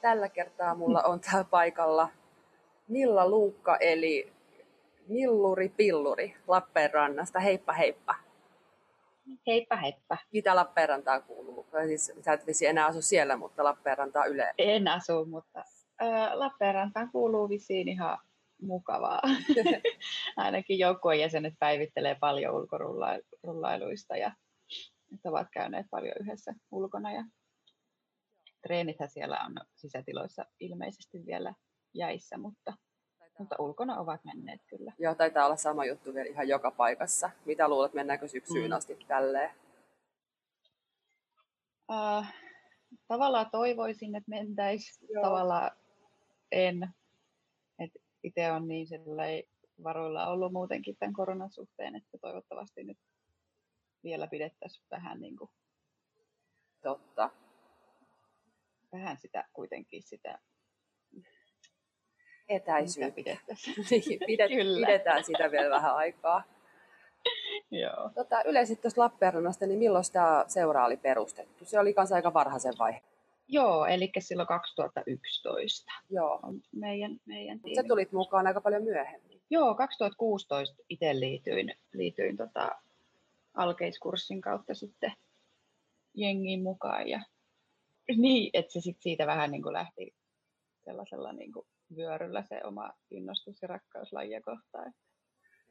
Tällä kertaa mulla on täällä paikalla Milla Luukka eli Milluri Pilluri Lappeenrannasta. Heippa heippa. Heippa heippa. Mitä Lappeenrantaan kuuluu? Siis, sä et visi enää asu siellä, mutta Lappeenrantaa yleensä. En asu, mutta äh, Lappeenrantaan kuuluu vissiin ihan mukavaa. Ainakin joukkueen jäsenet päivittelee paljon ulkorullailuista ja että ovat käyneet paljon yhdessä ulkona ja treenithän siellä on sisätiloissa ilmeisesti vielä jäissä, mutta, mutta ulkona ovat menneet kyllä. Joo, taitaa olla sama juttu vielä ihan joka paikassa. Mitä luulet, mennäänkö syksyyn mm. asti tälleen? Uh, tavallaan toivoisin, että mentäisiin, tavallaan en. Et itse on niin varoilla ollut muutenkin tämän koronan suhteen, että toivottavasti nyt vielä pidettäisiin vähän niin kuin Totta. Vähän sitä kuitenkin sitä etäisyyttä. Niin, pidet, pidetään sitä vielä vähän aikaa. Joo. Tota, yleisesti tuosta Lappeenrannasta, niin milloin tämä seura oli perustettu? Se oli kanssa aika varhaisen vaihe. Joo, eli silloin 2011 Joo. meidän, meidän tiimi. Sä tulit mukaan aika paljon myöhemmin. Joo, 2016 itse liityin, liityin tota alkeiskurssin kautta sitten jengiin mukaan. Ja, niin, että se sitten siitä vähän niin kuin lähti sellaisella niin kuin vyöryllä se oma innostus ja rakkaus lajia kohtaan.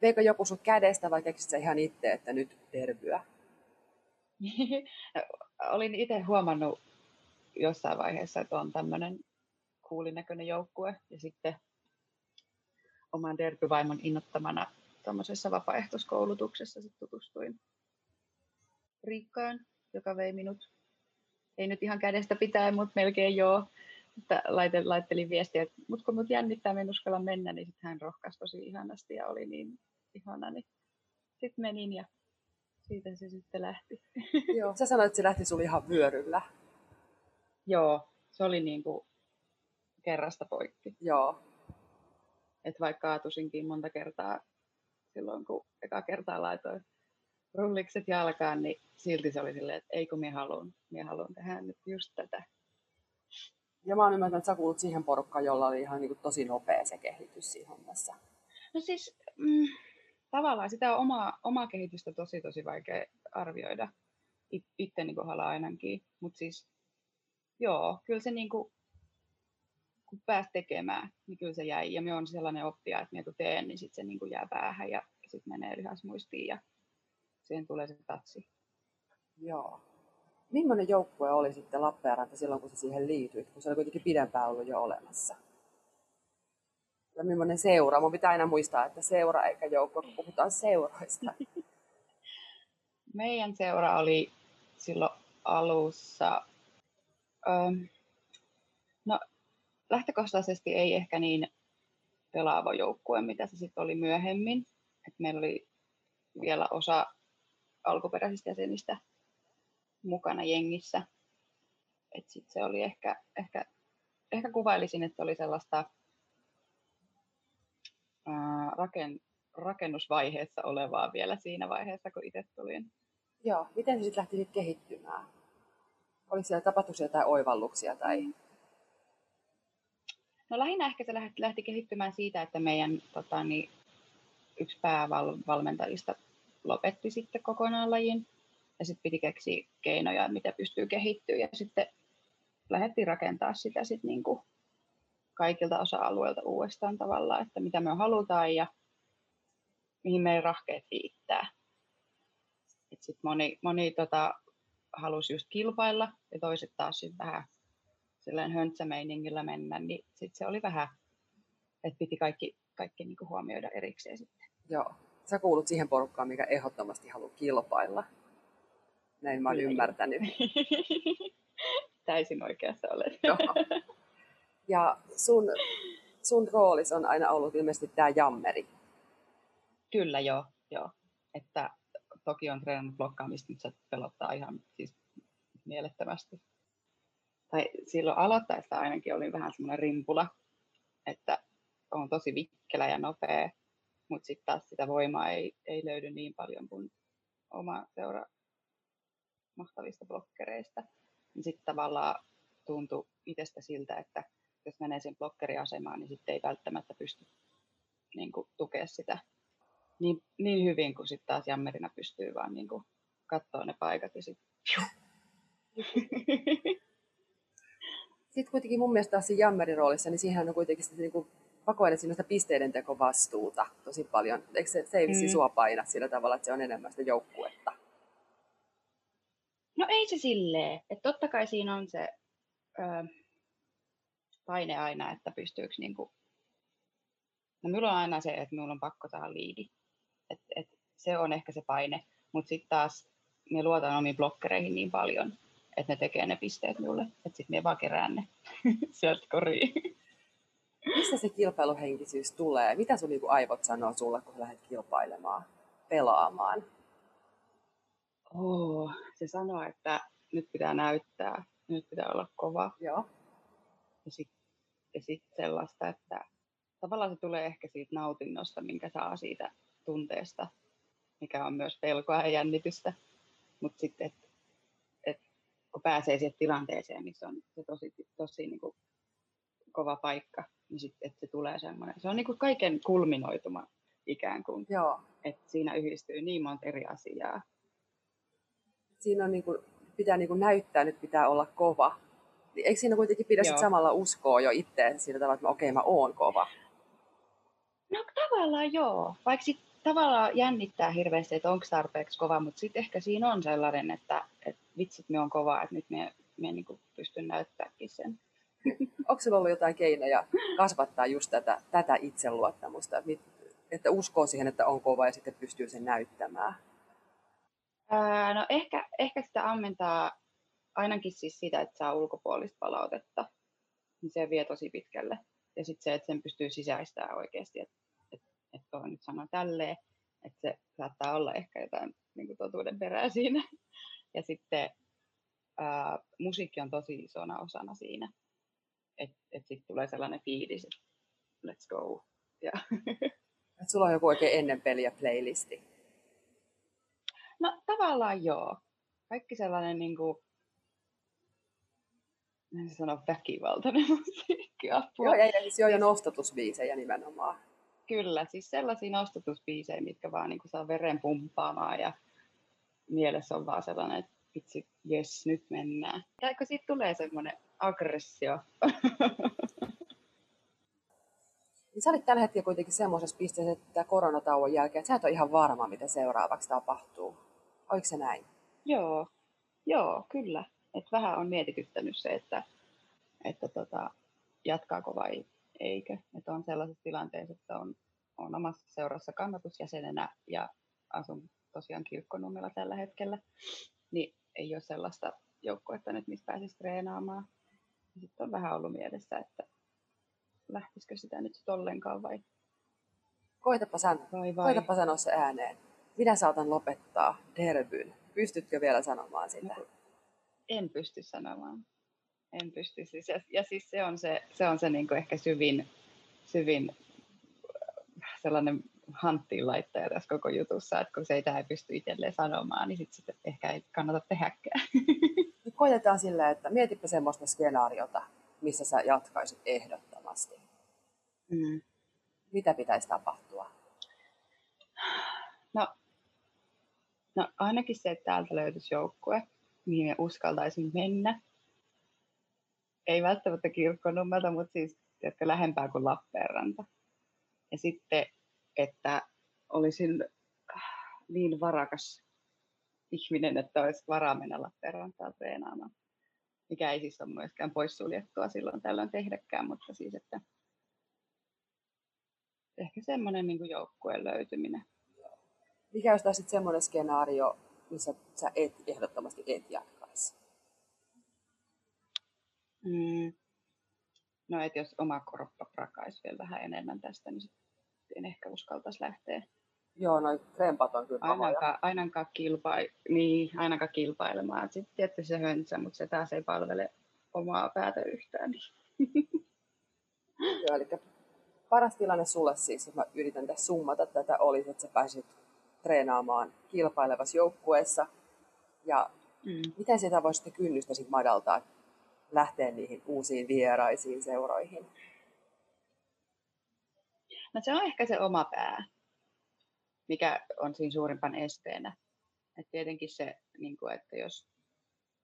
Veikö joku sun kädestä vai keksit ihan itse, että nyt tervyä? Olin itse huomannut jossain vaiheessa, että on tämmöinen kuulinäköinen joukkue ja sitten oman derbyvaimon innottamana tuommoisessa vapaaehtoiskoulutuksessa sit tutustuin Riikkaan, joka vei minut, ei nyt ihan kädestä pitää, mutta melkein joo, että laittelin viestiä, että mut kun mut jännittää, en uskalla mennä, niin sitten hän rohkaisi tosi ihanasti ja oli niin ihana, niin sitten menin ja siitä se sitten lähti. Joo, sä sanoit, että se lähti sulle ihan vyöryllä. Joo, se oli niin kuin kerrasta poikki. Joo. Et vaikka kaatusinkin monta kertaa silloin, kun eka kertaa laitoin rullikset jalkaan, niin silti se oli silleen, että ei kun minä haluan, minä haluan tehdä nyt just tätä. Ja mä oon ymmärtänyt, että sä kuulut siihen porukkaan, jolla oli ihan niin kuin tosi nopea se kehitys siinä hommassa. No siis mm, tavallaan sitä on omaa, omaa kehitystä tosi tosi vaikea arvioida It, itteni kohdalla ainakin. Mutta siis joo, kyllä se niin kuin, kun pääsi tekemään, niin kyllä se jäi. Ja me on sellainen oppija, että minä kun teen, niin sitten se niin kuin jää päähän ja sitten menee lihasmuistiin ja siihen tulee se tatsi. Joo. Millainen joukkue oli sitten Lappeenranta silloin, kun se siihen liityit, kun se oli kuitenkin pidempään ollut jo olemassa? Ja millainen seura? Mun pitää aina muistaa, että seura eikä joukko, kun puhutaan seuroista. Meidän seura oli silloin alussa, öö, no lähtökohtaisesti ei ehkä niin pelaava joukkue, mitä se sitten oli myöhemmin. Et meillä oli vielä osa alkuperäisistä jäsenistä mukana jengissä. Et sit se oli ehkä, ehkä, ehkä kuvailisin, että oli sellaista ää, raken, rakennusvaiheessa olevaa vielä siinä vaiheessa, kun itse tulin. Joo, miten se sitten lähti sit kehittymään? Oliko siellä tapahtuisi jotain oivalluksia tai? No lähinnä ehkä se lähti, lähti kehittymään siitä, että meidän tota, niin, yksi päävalmentajista lopetti sitten kokonaan lajin. Ja sitten piti keksiä keinoja, mitä pystyy kehittyä. Ja sitten lähdettiin rakentaa sitä sit niinku kaikilta osa-alueilta uudestaan tavallaan, että mitä me halutaan ja mihin meidän rahkeet riittää. Sitten moni, moni tota, halusi just kilpailla ja toiset taas sit vähän silleen höntsämeiningillä mennä, niin sitten se oli vähän, että piti kaikki, kaikki niinku huomioida erikseen sitten. Joo sä kuulut siihen porukkaan, mikä ehdottomasti haluaa kilpailla. Näin mä oon ymmärtänyt. Täysin oikeassa olet. Ja sun, sun roolis on aina ollut ilmeisesti tämä jammeri. Kyllä joo, joo. Että toki on treenannut blokkaamista, mutta se pelottaa ihan siis mielettömästi. Tai silloin aloittaessa ainakin olin vähän semmoinen rimpula, että on tosi vikkelä ja nopea mutta sitten taas sitä voimaa ei, ei löydy niin paljon kuin oma seura mahtavista blokkereista. Niin sitten tavallaan tuntui itsestä siltä, että jos menee sen blokkeriasemaan, niin sitten ei välttämättä pysty niin kuin, tukea sitä niin, niin hyvin kuin sitten taas jammerina pystyy vaan niin kuin, katsoa ne paikat ja sitten Sitten kuitenkin mun mielestä taas siinä jammerin roolissa, niin siihen on kuitenkin sitä niin kuin pakoinen siinä sitä pisteiden vastuuta tosi paljon. Eikö se, se ei mm. sua paina sillä tavalla, että se on enemmän sitä joukkuetta? No ei se silleen. Että totta kai siinä on se ö, paine aina, että pystyykö niinku... No minulla on aina se, että minulla on pakko saada liidi. Et, et se on ehkä se paine. Mutta sitten taas me luotan omiin blokkereihin niin paljon, että ne tekee ne pisteet minulle. Että sitten me vaan kerään ne sieltä koriin. Mistä se kilpailuhenkisyys tulee? Mitä sun niinku aivot sanoo sulle, kun lähdet kilpailemaan, pelaamaan? Oh, se sanoo, että nyt pitää näyttää, nyt pitää olla kova. Joo. Ja sitten ja sit sellaista, että tavallaan se tulee ehkä siitä nautinnosta, minkä saa siitä tunteesta, mikä on myös pelkoa ja jännitystä. Mutta sitten, että et, kun pääsee siihen tilanteeseen, missä on se tosi, tosi niin kuin kova paikka, niin sitten, että se tulee semmoinen. Se on niin kuin kaiken kulminoituma ikään kuin. Joo. Että siinä yhdistyy niin monta eri asiaa. Siinä on niin kuin, pitää niin kuin näyttää, että pitää olla kova. Niin eikö siinä kuitenkin pidä sit samalla uskoa jo itse sillä tavalla, että okei, okay, mä oon kova? No tavallaan joo. Vaikka sit tavallaan jännittää hirveästi, että onko tarpeeksi kova, mutta sitten ehkä siinä on sellainen, että, että vitsit me on kova, että nyt me, me niin pystyn näyttämäänkin sen. Onko sinulla ollut jotain keinoja kasvattaa just tätä, tätä itseluottamusta, että, uskoo siihen, että on kova ja sitten pystyy sen näyttämään? Ää, no ehkä, ehkä sitä ammentaa ainakin siis sitä, että saa ulkopuolista palautetta, niin se vie tosi pitkälle. Ja sitten se, että sen pystyy sisäistämään oikeasti, että että tuohon nyt sanon tälleen, että se saattaa olla ehkä jotain niin kuin totuuden perää siinä. Ja sitten ää, musiikki on tosi isona osana siinä, että et sitten tulee sellainen fiilis, että let's go. Ja. Et sulla on joku oikein ennen peliä playlisti? No tavallaan joo. Kaikki sellainen niin kuin, en sano väkivaltainen musiikki. Apua. Joo, ja siis joo, ja nostatusbiisejä nimenomaan. Kyllä, siis sellaisia nostatusbiisejä, mitkä vaan niin kuin saa veren pumppaamaan ja mielessä on vaan sellainen, että vitsi, jes, nyt mennään. Ja kun siitä tulee semmoinen aggressio. Niin sä olit tällä hetkellä kuitenkin semmoisessa pisteessä, että koronatauon jälkeen, että sä et ole ihan varma, mitä seuraavaksi tapahtuu. Oliko se näin? Joo, joo, kyllä. Et vähän on mietityttänyt se, että, että tota, jatkaako vai eikö. Että on sellaisessa tilanteessa, että on, on omassa seurassa kannatusjäsenenä ja asun tosiaan kirkkonummella tällä hetkellä, niin ei ole sellaista joukkuetta nyt, mistä pääsisi treenaamaan. Sitten on vähän ollut mielessä, että lähtisikö sitä nyt ollenkaan vai... Koitapa, san- vai vai. Koitapa sanoa se ääneen. Minä saatan lopettaa derbyn. Pystytkö vielä sanomaan sitä? No, en pysty sanomaan en pysty. Siis, ja, ja siis se on se, se, on se niin kuin ehkä syvin, syvin äh, sellainen hanttiin laittaja tässä koko jutussa, että kun se ei, ei pysty itselleen sanomaan, niin sitten sit ehkä ei kannata tehdäkään. Nyt koitetaan sillä, että mietipä semmoista skenaariota, missä sä jatkaisit ehdottomasti. Mm. Mitä pitäisi tapahtua? No, no ainakin se, että täältä löytyisi joukkue, mihin me uskaltaisin mennä ei välttämättä kirkkonummelta, mutta siis jotka lähempää kuin Lappeenranta. Ja sitten, että olisin niin varakas ihminen, että olisi varaa mennä Lappeenrantaan treenaamaan. Mikä ei siis ole myöskään poissuljettua silloin tällöin tehdäkään, mutta siis, että ehkä semmoinen niin joukkueen löytyminen. Mikä olisi sitten semmoinen skenaario, missä sä et ehdottomasti et jatkaisi? Mm. No, että jos oma kroppa prakaisi vielä vähän enemmän tästä, niin sitten ehkä uskaltaisi lähteä. Joo, noin krempat on kyllä ainakaan, ainakaan, kilpa, niin, ainakaan kilpailemaan. Sitten tietysti se hönsä, mutta se taas ei palvele omaa päätä yhtään. Niin. Joo, eli paras tilanne sulle siis, jos mä yritän tässä summata tätä, olisi, että sä pääsit treenaamaan kilpailevassa joukkueessa. Ja mm. miten sitä voisi kynnystä sitten madaltaa? lähteä niihin uusiin vieraisiin seuroihin? No se on ehkä se oma pää, mikä on siinä suurimpan esteenä. Et tietenkin se, niin kuin, että jos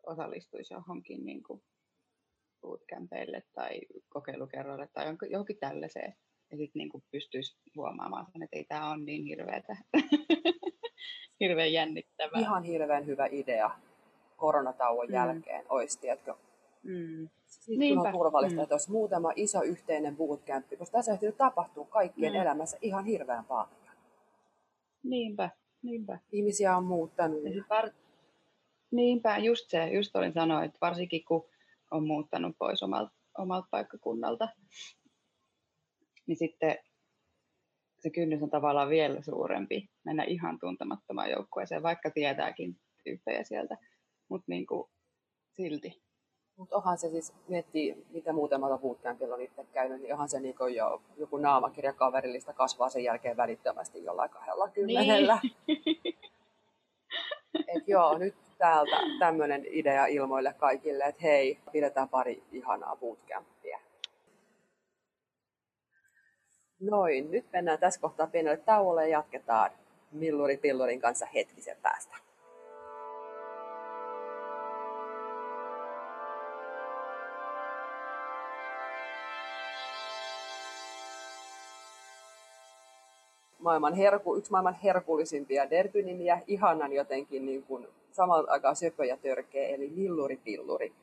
osallistuisi johonkin niin kuin bootcampeille tai kokeilukerroille tai johonkin tällaiseen, ja sitten niin pystyisi huomaamaan sen, että ei tämä ole niin hirveätä, hirveän jännittävää. Ihan hirveän hyvä idea koronatauon mm. jälkeen olisi, tiedätkö? Mm. Sitten on turvallista, mm. että olisi muutama iso yhteinen bootcamp, koska tässä ehtii tapahtuu kaikkien mm. elämässä ihan hirveän paljon. Niinpä, niinpä. Ihmisiä on muuttanut. Var... Niinpä, just se, just olin sanoa, että varsinkin kun on muuttanut pois omalta, omalta paikkakunnalta, niin sitten se kynnys on tavallaan vielä suurempi mennä ihan tuntemattomaan joukkueeseen, vaikka tietääkin tyyppejä sieltä, mutta niin kuin silti. Mutta onhan se siis, miettii mitä muutamalla bootcampilla on itse käynyt, niin onhan se niin jo joku naamakirja kaverillista kasvaa sen jälkeen välittömästi jollain kahdella kymmenellä. Niin. Et joo, nyt täältä tämmöinen idea ilmoille kaikille, että hei, pidetään pari ihanaa bootcampia. Noin, nyt mennään tässä kohtaa pienelle tauolle ja jatketaan Milluri Pillurin kanssa hetkisen päästä. Maailman herku, yksi maailman herkullisimpia derbynimiä, ihanan jotenkin niin kuin samalla aikaa söpö ja törkeä, eli Milluri Pilluri.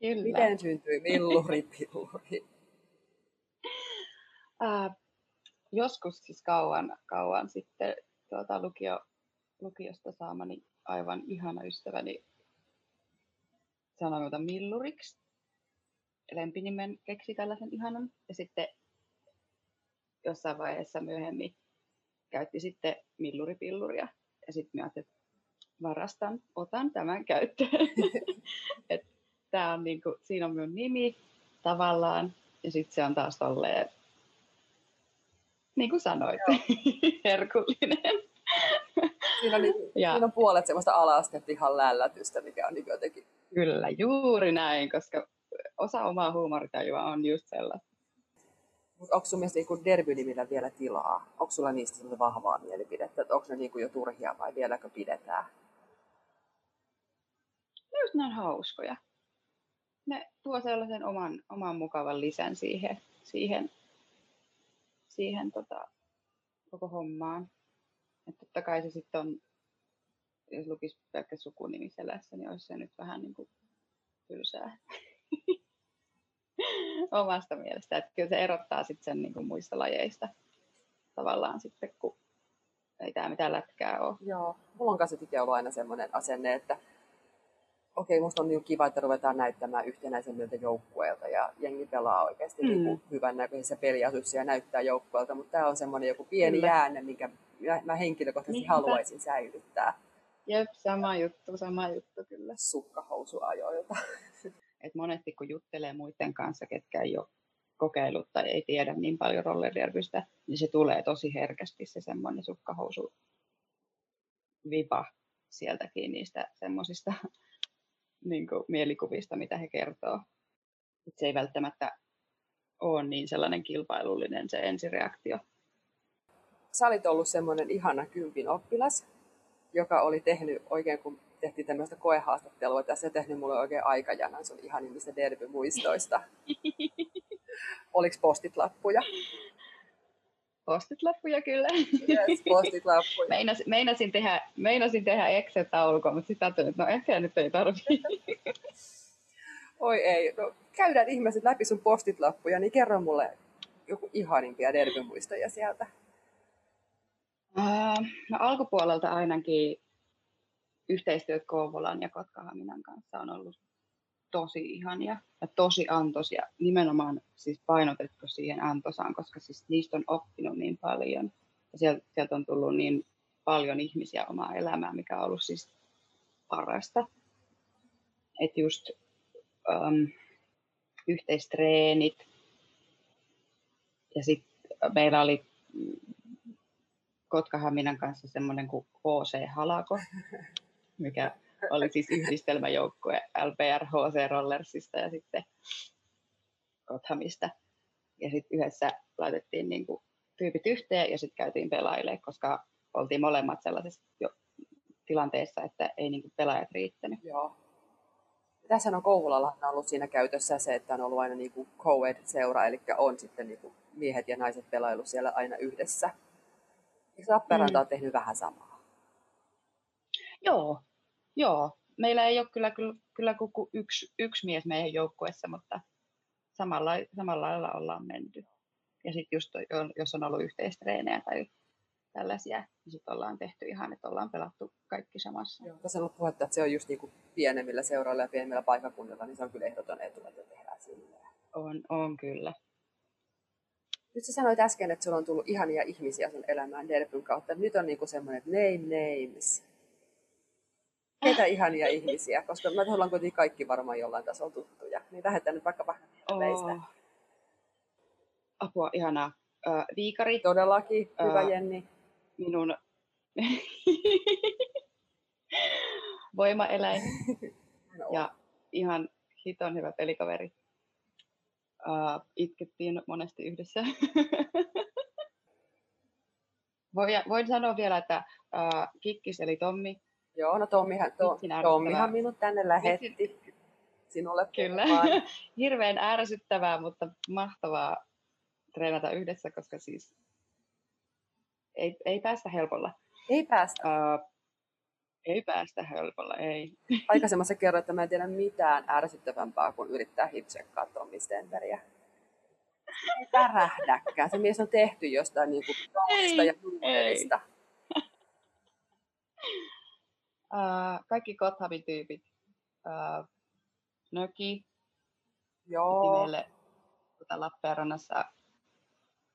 Kyllä. Miten syntyi Milluri Pilluri? äh, joskus siis kauan, kauan sitten tuota, lukio, lukiosta saamani aivan ihana ystäväni sanoi minulta Milluriksi. Lempinimen keksi tällaisen ihanan. Ja sitten jossain vaiheessa myöhemmin käytti sitten milluripilluria. Ja sitten minä ajattelin, että varastan, otan tämän käyttöön. Et tää on niinku, siinä on minun nimi tavallaan. Ja sitten se on taas tolleen, niin kuin sanoit, herkullinen. Siinä on, ja, siinä on puolet semmoista alastettu ihan lällätystä, mikä on niin jotenkin... Kyllä, juuri näin, koska osa omaa huumoritajua on just sellaista. Mutta onko sun mielestä niin derbynimillä vielä tilaa? Onko sulla niistä vahvaa mielipidettä, että onko ne niin jo turhia vai vieläkö pidetään? Just ne on hauskoja. Ne tuo sellaisen oman, oman mukavan lisän siihen, siihen, siihen tota, koko hommaan. Että totta kai se sitten on, jos lukisi pelkkä sukunimi selässä, niin olisi se nyt vähän niin kuin tylsää. omasta mielestä. Että kyllä se erottaa sitten sen niin kuin muista lajeista tavallaan sitten, kun ei tämä mitään lätkää ole. Joo, mulla on kanssa itse ollut aina semmoinen asenne, että okei, musta on niin kiva, että ruvetaan näyttämään yhtenäisemmiltä joukkueelta ja jengi pelaa oikeasti mm. niin hyvän näköisissä peliasuissa ja näyttää joukkueelta, mutta tämä on semmoinen joku pieni Kyllä. jäänne, minkä mä henkilökohtaisesti Niinpä. haluaisin säilyttää. Jep, sama juttu, sama juttu kyllä. Sukkahousuajoilta. Et monesti kun juttelee muiden kanssa, ketkä ei ole kokeillut tai ei tiedä niin paljon rollerderbystä, niin se tulee tosi herkästi se semmoinen sukkahousu vipa sieltäkin niistä semmoisista niin mielikuvista, mitä he kertoo. Et se ei välttämättä ole niin sellainen kilpailullinen se ensireaktio. Sä olit ollut semmoinen ihana kympin oppilas, joka oli tehnyt oikein kun tehtiin tämmöistä koehaastattelua tässä ja tehnyt mulle oikein aikajanan sun ihan niistä derbymuistoista. Oliko postit-lappuja? Postit-lappuja kyllä. Yes, postit-lappuja. Meinas, meinasin tehdä, meinasin tehdä Excel-taulukon, mutta sitten ajattelin, että no ehkä nyt ei tarvitse. Oi ei, no käydään ihmiset läpi sun postit-lappuja, niin kerro mulle joku ihanimpia derbymuistoja sieltä. Uh, no alkupuolelta ainakin yhteistyöt Kouvolan ja Kotkahaminan kanssa on ollut tosi ihania ja tosi antoisia. Nimenomaan siis painotettu siihen antosaan, koska siis niistä on oppinut niin paljon. Ja sieltä, sieltä on tullut niin paljon ihmisiä omaa elämää, mikä on ollut siis parasta. Että just um, yhteistreenit. Ja sitten meillä oli Kotkahaminan kanssa semmoinen kuin HC Halako, mikä oli siis yhdistelmäjoukkue LPR HC Rollersista ja sitten Gothamista. Ja sitten yhdessä laitettiin niin kuin tyypit yhteen ja sitten käytiin pelaille, koska oltiin molemmat sellaisessa jo tilanteessa, että ei niin kuin pelaajat riittänyt. Joo. Tässä on Kouvolalla on ollut siinä käytössä se, että on ollut aina niin kuin co-ed-seura, eli on sitten niin kuin miehet ja naiset pelailu siellä aina yhdessä. Eikö Lappeenranta mm. ole tehnyt vähän samaa? Joo, joo. Meillä ei ole kyllä, kyllä, kyllä kuin yksi, yksi mies meidän joukkueessa, mutta samalla, samalla lailla ollaan menty. Ja sitten just, jos on ollut yhteistreenejä tai tällaisia, niin sitten ollaan tehty ihan, että ollaan pelattu kaikki samassa. Joo, tässä on ollut puhetta, että se on just niin kuin pienemmillä seuroilla ja pienemmillä paikakunnilla, niin se on kyllä ehdoton etu, että tehdään silleen. On, on kyllä. Nyt sä sanoit äsken, että sulla on tullut ihania ihmisiä sun elämään Derbyn kautta. Nyt on niinku semmoinen, että name names. Ketä ihania ihmisiä, koska me ollaan kuitenkin kaikki varmaan jollain tasolla tuttuja. Niin lähdetään nyt vaikka vähän meistä. Oh. Apua, ihanaa. Äh, viikari. Todellakin, hyvä äh, Jenni. Minun voimaeläin. ja ihan hiton hyvä pelikaveri uh, itkettiin monesti yhdessä. voin, voin sanoa vielä, että uh, Kikkis eli Tommi. Joo, no Tommihan, to, Tommihan minut tänne lähetti. Sinulle Kyllä. Hirveän ärsyttävää, mutta mahtavaa treenata yhdessä, koska siis ei, ei päästä helpolla. Ei päästä. Uh, ei päästä helpolla, ei. Aikaisemmassa kerroin, että mä en tiedä mitään ärsyttävämpää kuin yrittää hitsekkaa Tommi Stenbergia. Ei pärähdäkään. Se mies on tehty jostain niin kuin ja. Kaikki Gothamin tyypit. Uh, Nöki. Joo. meille tuota Lappeenrannassa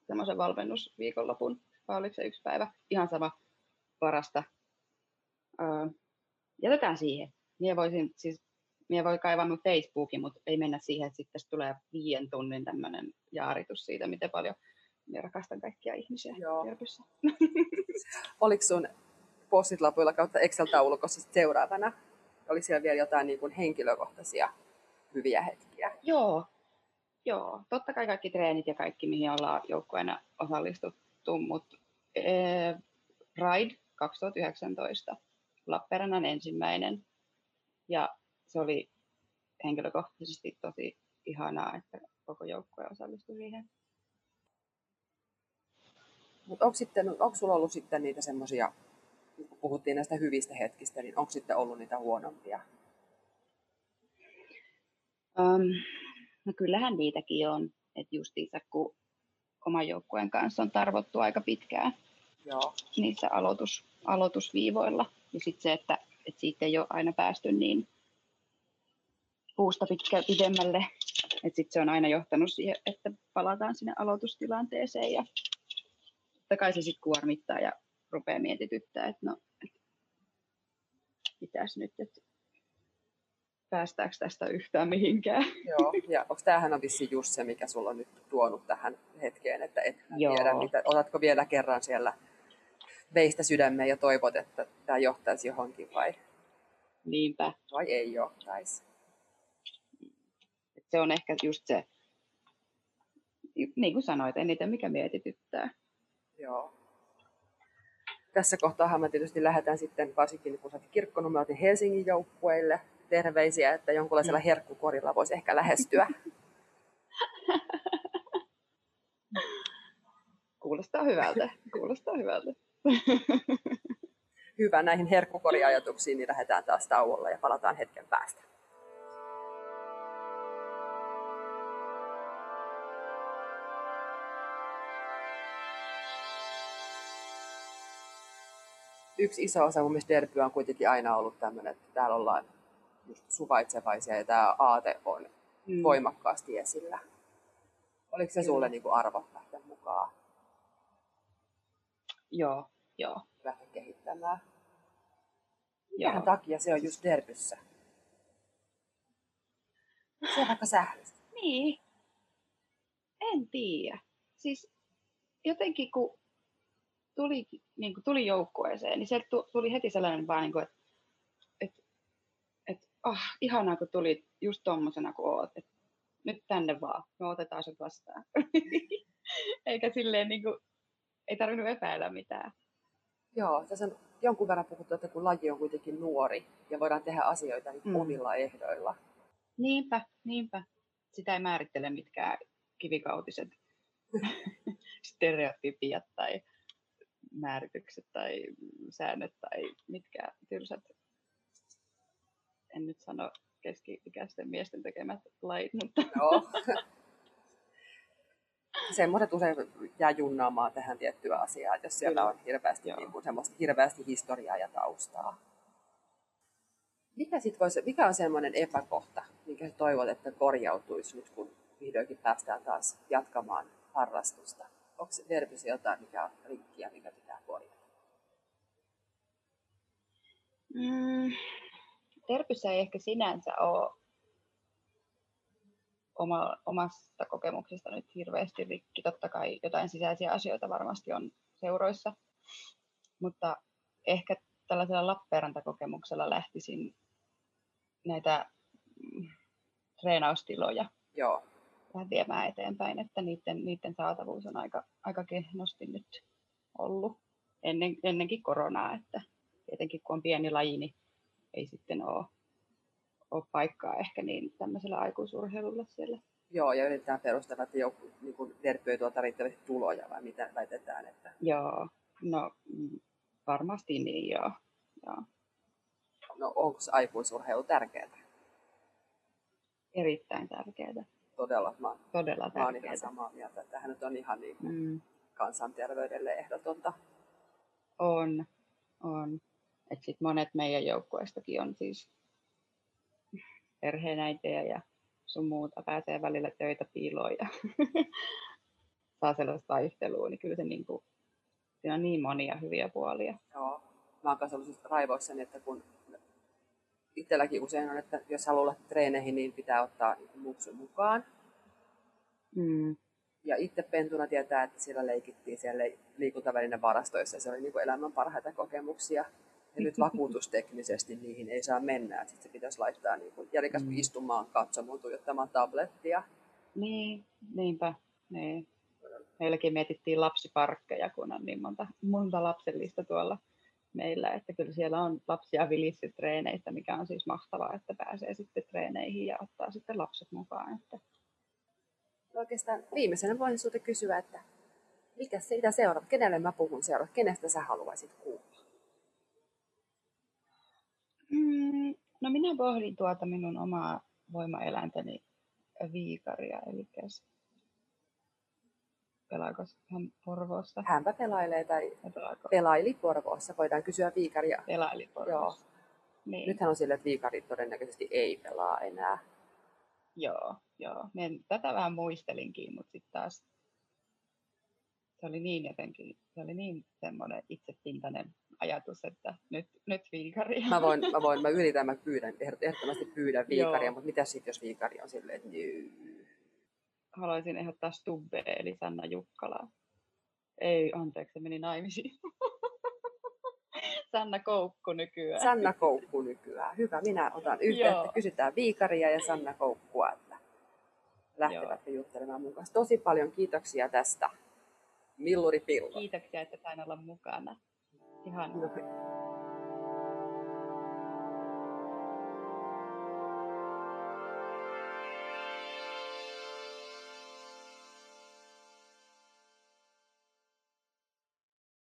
semmoisen valmennusviikonlopun, vai oliko se yksi päivä, ihan sama parasta uh, jätetään siihen. Mie voisin, siis, mie voi kaivaa mun Facebookin, mutta ei mennä siihen, että sitten tulee viien tunnin tämmöinen jaaritus siitä, miten paljon minä rakastan kaikkia ihmisiä Joo. Oliko sun postit-lapuilla kautta Excel-taulukossa seuraavana? Oli siellä vielä jotain niin kuin henkilökohtaisia hyviä hetkiä? Joo, Joo, totta kai kaikki treenit ja kaikki, mihin ollaan joukkueena osallistuttu, mutta ee, Ride 2019 Lappeenrannan ensimmäinen. Ja se oli henkilökohtaisesti tosi ihanaa, että koko joukkue osallistui siihen. Mutta onko, sitten, onko sulla ollut sitten niitä semmoisia, kun puhuttiin näistä hyvistä hetkistä, niin onko sitten ollut niitä huonompia? Um, no kyllähän niitäkin on. Että justiinsa kun oman joukkueen kanssa on tarvottu aika pitkään Joo. niissä aloitus, aloitusviivoilla. Ja sitten se, että, että siitä ei ole aina päästy niin puusta pitkä pidemmälle. Että sitten se on aina johtanut siihen, että palataan sinne aloitustilanteeseen ja totta kai se sitten kuormittaa ja rupeaa mietityttää, että no, et, mitäs nyt, että päästäänkö tästä yhtään mihinkään. Joo, ja onko tämähän on vissi just se, mikä sulla on nyt tuonut tähän hetkeen, että et Joo. tiedä, mitä, otatko vielä kerran siellä veistä sydämeen ja toivot, että tämä johtaisi johonkin vai? Niinpä. Vai ei johtaisi? Se on ehkä just se, niin kuin sanoit, eniten mikä mietityttää. Joo. Tässä kohtaa me tietysti lähdetään sitten, varsinkin kun saatiin kirkkonummerotin Helsingin joukkueille, terveisiä, että jonkunlaisella mm. herkkukorilla voisi ehkä lähestyä. Kuulostaa hyvältä, kuulostaa hyvältä. Hyvä, näihin herkkukoriajatuksiin niin lähdetään taas tauolla ja palataan hetken päästä. Yksi iso osa mun mielestä derbyä on kuitenkin aina ollut tämmöinen, että täällä ollaan just suvaitsevaisia ja tämä aate on mm. voimakkaasti esillä. Oliko se Kyllä. sulle niin kuin arvo lähteä mukaan? Joo, joo. Lähteä kehittämään. Mikähän takia se on just derbyssä? Se on vaikka sähköistä. Niin. En tiedä. Siis jotenkin kun tuli, niin kuin tuli joukkueeseen, niin sieltä tuli heti sellainen vaan, niin kuin, että, että oh, ihanaa, kun tulit just tommosena kuin oot. Et nyt tänne vaan, me otetaan sut vastaan. Eikä silleen niin kuin, ei tarvinnut epäillä mitään. Joo, tässä on jonkun verran puhuttu, että kun laji on kuitenkin nuori ja voidaan tehdä asioita niin mm. omilla ehdoilla. Niinpä, niinpä. Sitä ei määrittele mitkään kivikautiset stereotypiat tai määritykset tai säännöt tai mitkä tylsät, en nyt sano keski-ikäisten miesten tekemät lait, mutta... Joo. Semmoiset usein jää junnaamaan tähän tiettyä asiaa, jos siellä Kyllä. on hirveästi, niin kuin, semmoista hirveästi historiaa ja taustaa. Mikä, sit voisi, mikä on semmoinen epäkohta, minkä toivot, että korjautuisi nyt, kun vihdoinkin päästään taas jatkamaan harrastusta? Onko se Derbys jotain, mikä on rikkiä, mikä pitää korjata? Mm, Derbys ei ehkä sinänsä ole oma, omasta kokemuksesta nyt hirveästi rikki. Totta kai jotain sisäisiä asioita varmasti on seuroissa, mutta ehkä tällaisella Lappeenranta-kokemuksella lähtisin näitä mm, treenaustiloja Joo. vähän viemään eteenpäin, että niiden, niiden saatavuus on aika, aika kehnosti nyt ollut ennen, ennenkin koronaa, että tietenkin kun on pieni laji, niin ei sitten ole ole paikkaa ehkä niin tämmöisellä aikuisurheilulla siellä. Joo, ja yritetään perustella, että joku niin ei tuota riittävästi tuloja, vai mitä väitetään? Että... Joo, no mm, varmasti niin, joo. joo. No onko aikuisurheilu tärkeää? Erittäin tärkeää. Todella, mä, Todella tärkeää. Mä olen ihan samaa mieltä, että tähän nyt on ihan niin kuin mm. kansanterveydelle ehdotonta. On, on. Et sit monet meidän joukkueistakin on siis perheenäitejä ja sun muuta, pääsee välillä töitä piiloon ja saa sellaista vaihtelua, niin kyllä se niin kuin, siinä on niin monia hyviä puolia. Joo, mä oon kanssa ollut siis raivoissani, että kun itselläkin usein on, että jos haluaa olla treeneihin, niin pitää ottaa muksun mukaan. Mm. Ja itse pentuna tietää, että siellä leikittiin siellä liikuntavälinen varastoissa ja se oli niin kuin elämän parhaita kokemuksia. Ja nyt vakuutusteknisesti niihin ei saa mennä. Sitten se pitäisi laittaa niin kuin, järikäs mm. istumaan katsomaan, tuijottamaan tablettia. Niin, niinpä. Niin. Meilläkin mietittiin lapsiparkkeja, kun on niin monta, monta lapsellista tuolla meillä, että kyllä siellä on lapsia vilissyt treeneistä, mikä on siis mahtavaa, että pääsee sitten treeneihin ja ottaa sitten lapset mukaan. Että... No oikeastaan viimeisenä voisin sinulta kysyä, että mikä siitä seuraat, kenelle mä puhun seuraat, kenestä sä haluaisit kuulla? Mm, no minä pohdin tuota minun omaa voimaeläintäni viikaria, eli pelaako hän Porvoossa? Hänpä pelailee tai Pelaako? pelaili Porvoossa. Voidaan kysyä viikaria. Pelaili Porvoossa. Joo. Niin. Nythän on sille, että viikari todennäköisesti ei pelaa enää. Joo, joo. Mien tätä vähän muistelinkin, mutta sitten taas se oli niin jotenkin, se oli niin semmoinen itsepintainen ajatus, että nyt, nyt viikaria. Mä voin, mä voin, mä yritän, mä pyydän, ehdottomasti pyydän viikaria, mutta mitä sitten, jos viikari on silleen, että Haluaisin ehdottaa Stubbe, eli Sanna Jukkalaa. Ei, anteeksi, meni naimisiin. Sanna Koukku nykyään. Sanna Koukku nykyään. Hyvä, minä otan yhteyttä. Kysytään Viikaria ja Sanna Koukkua, että lähtevätkö juttelemaan mun kanssa. Tosi paljon kiitoksia tästä. Milluri Pillo. Kiitoksia, että sain olla mukana. Ihan.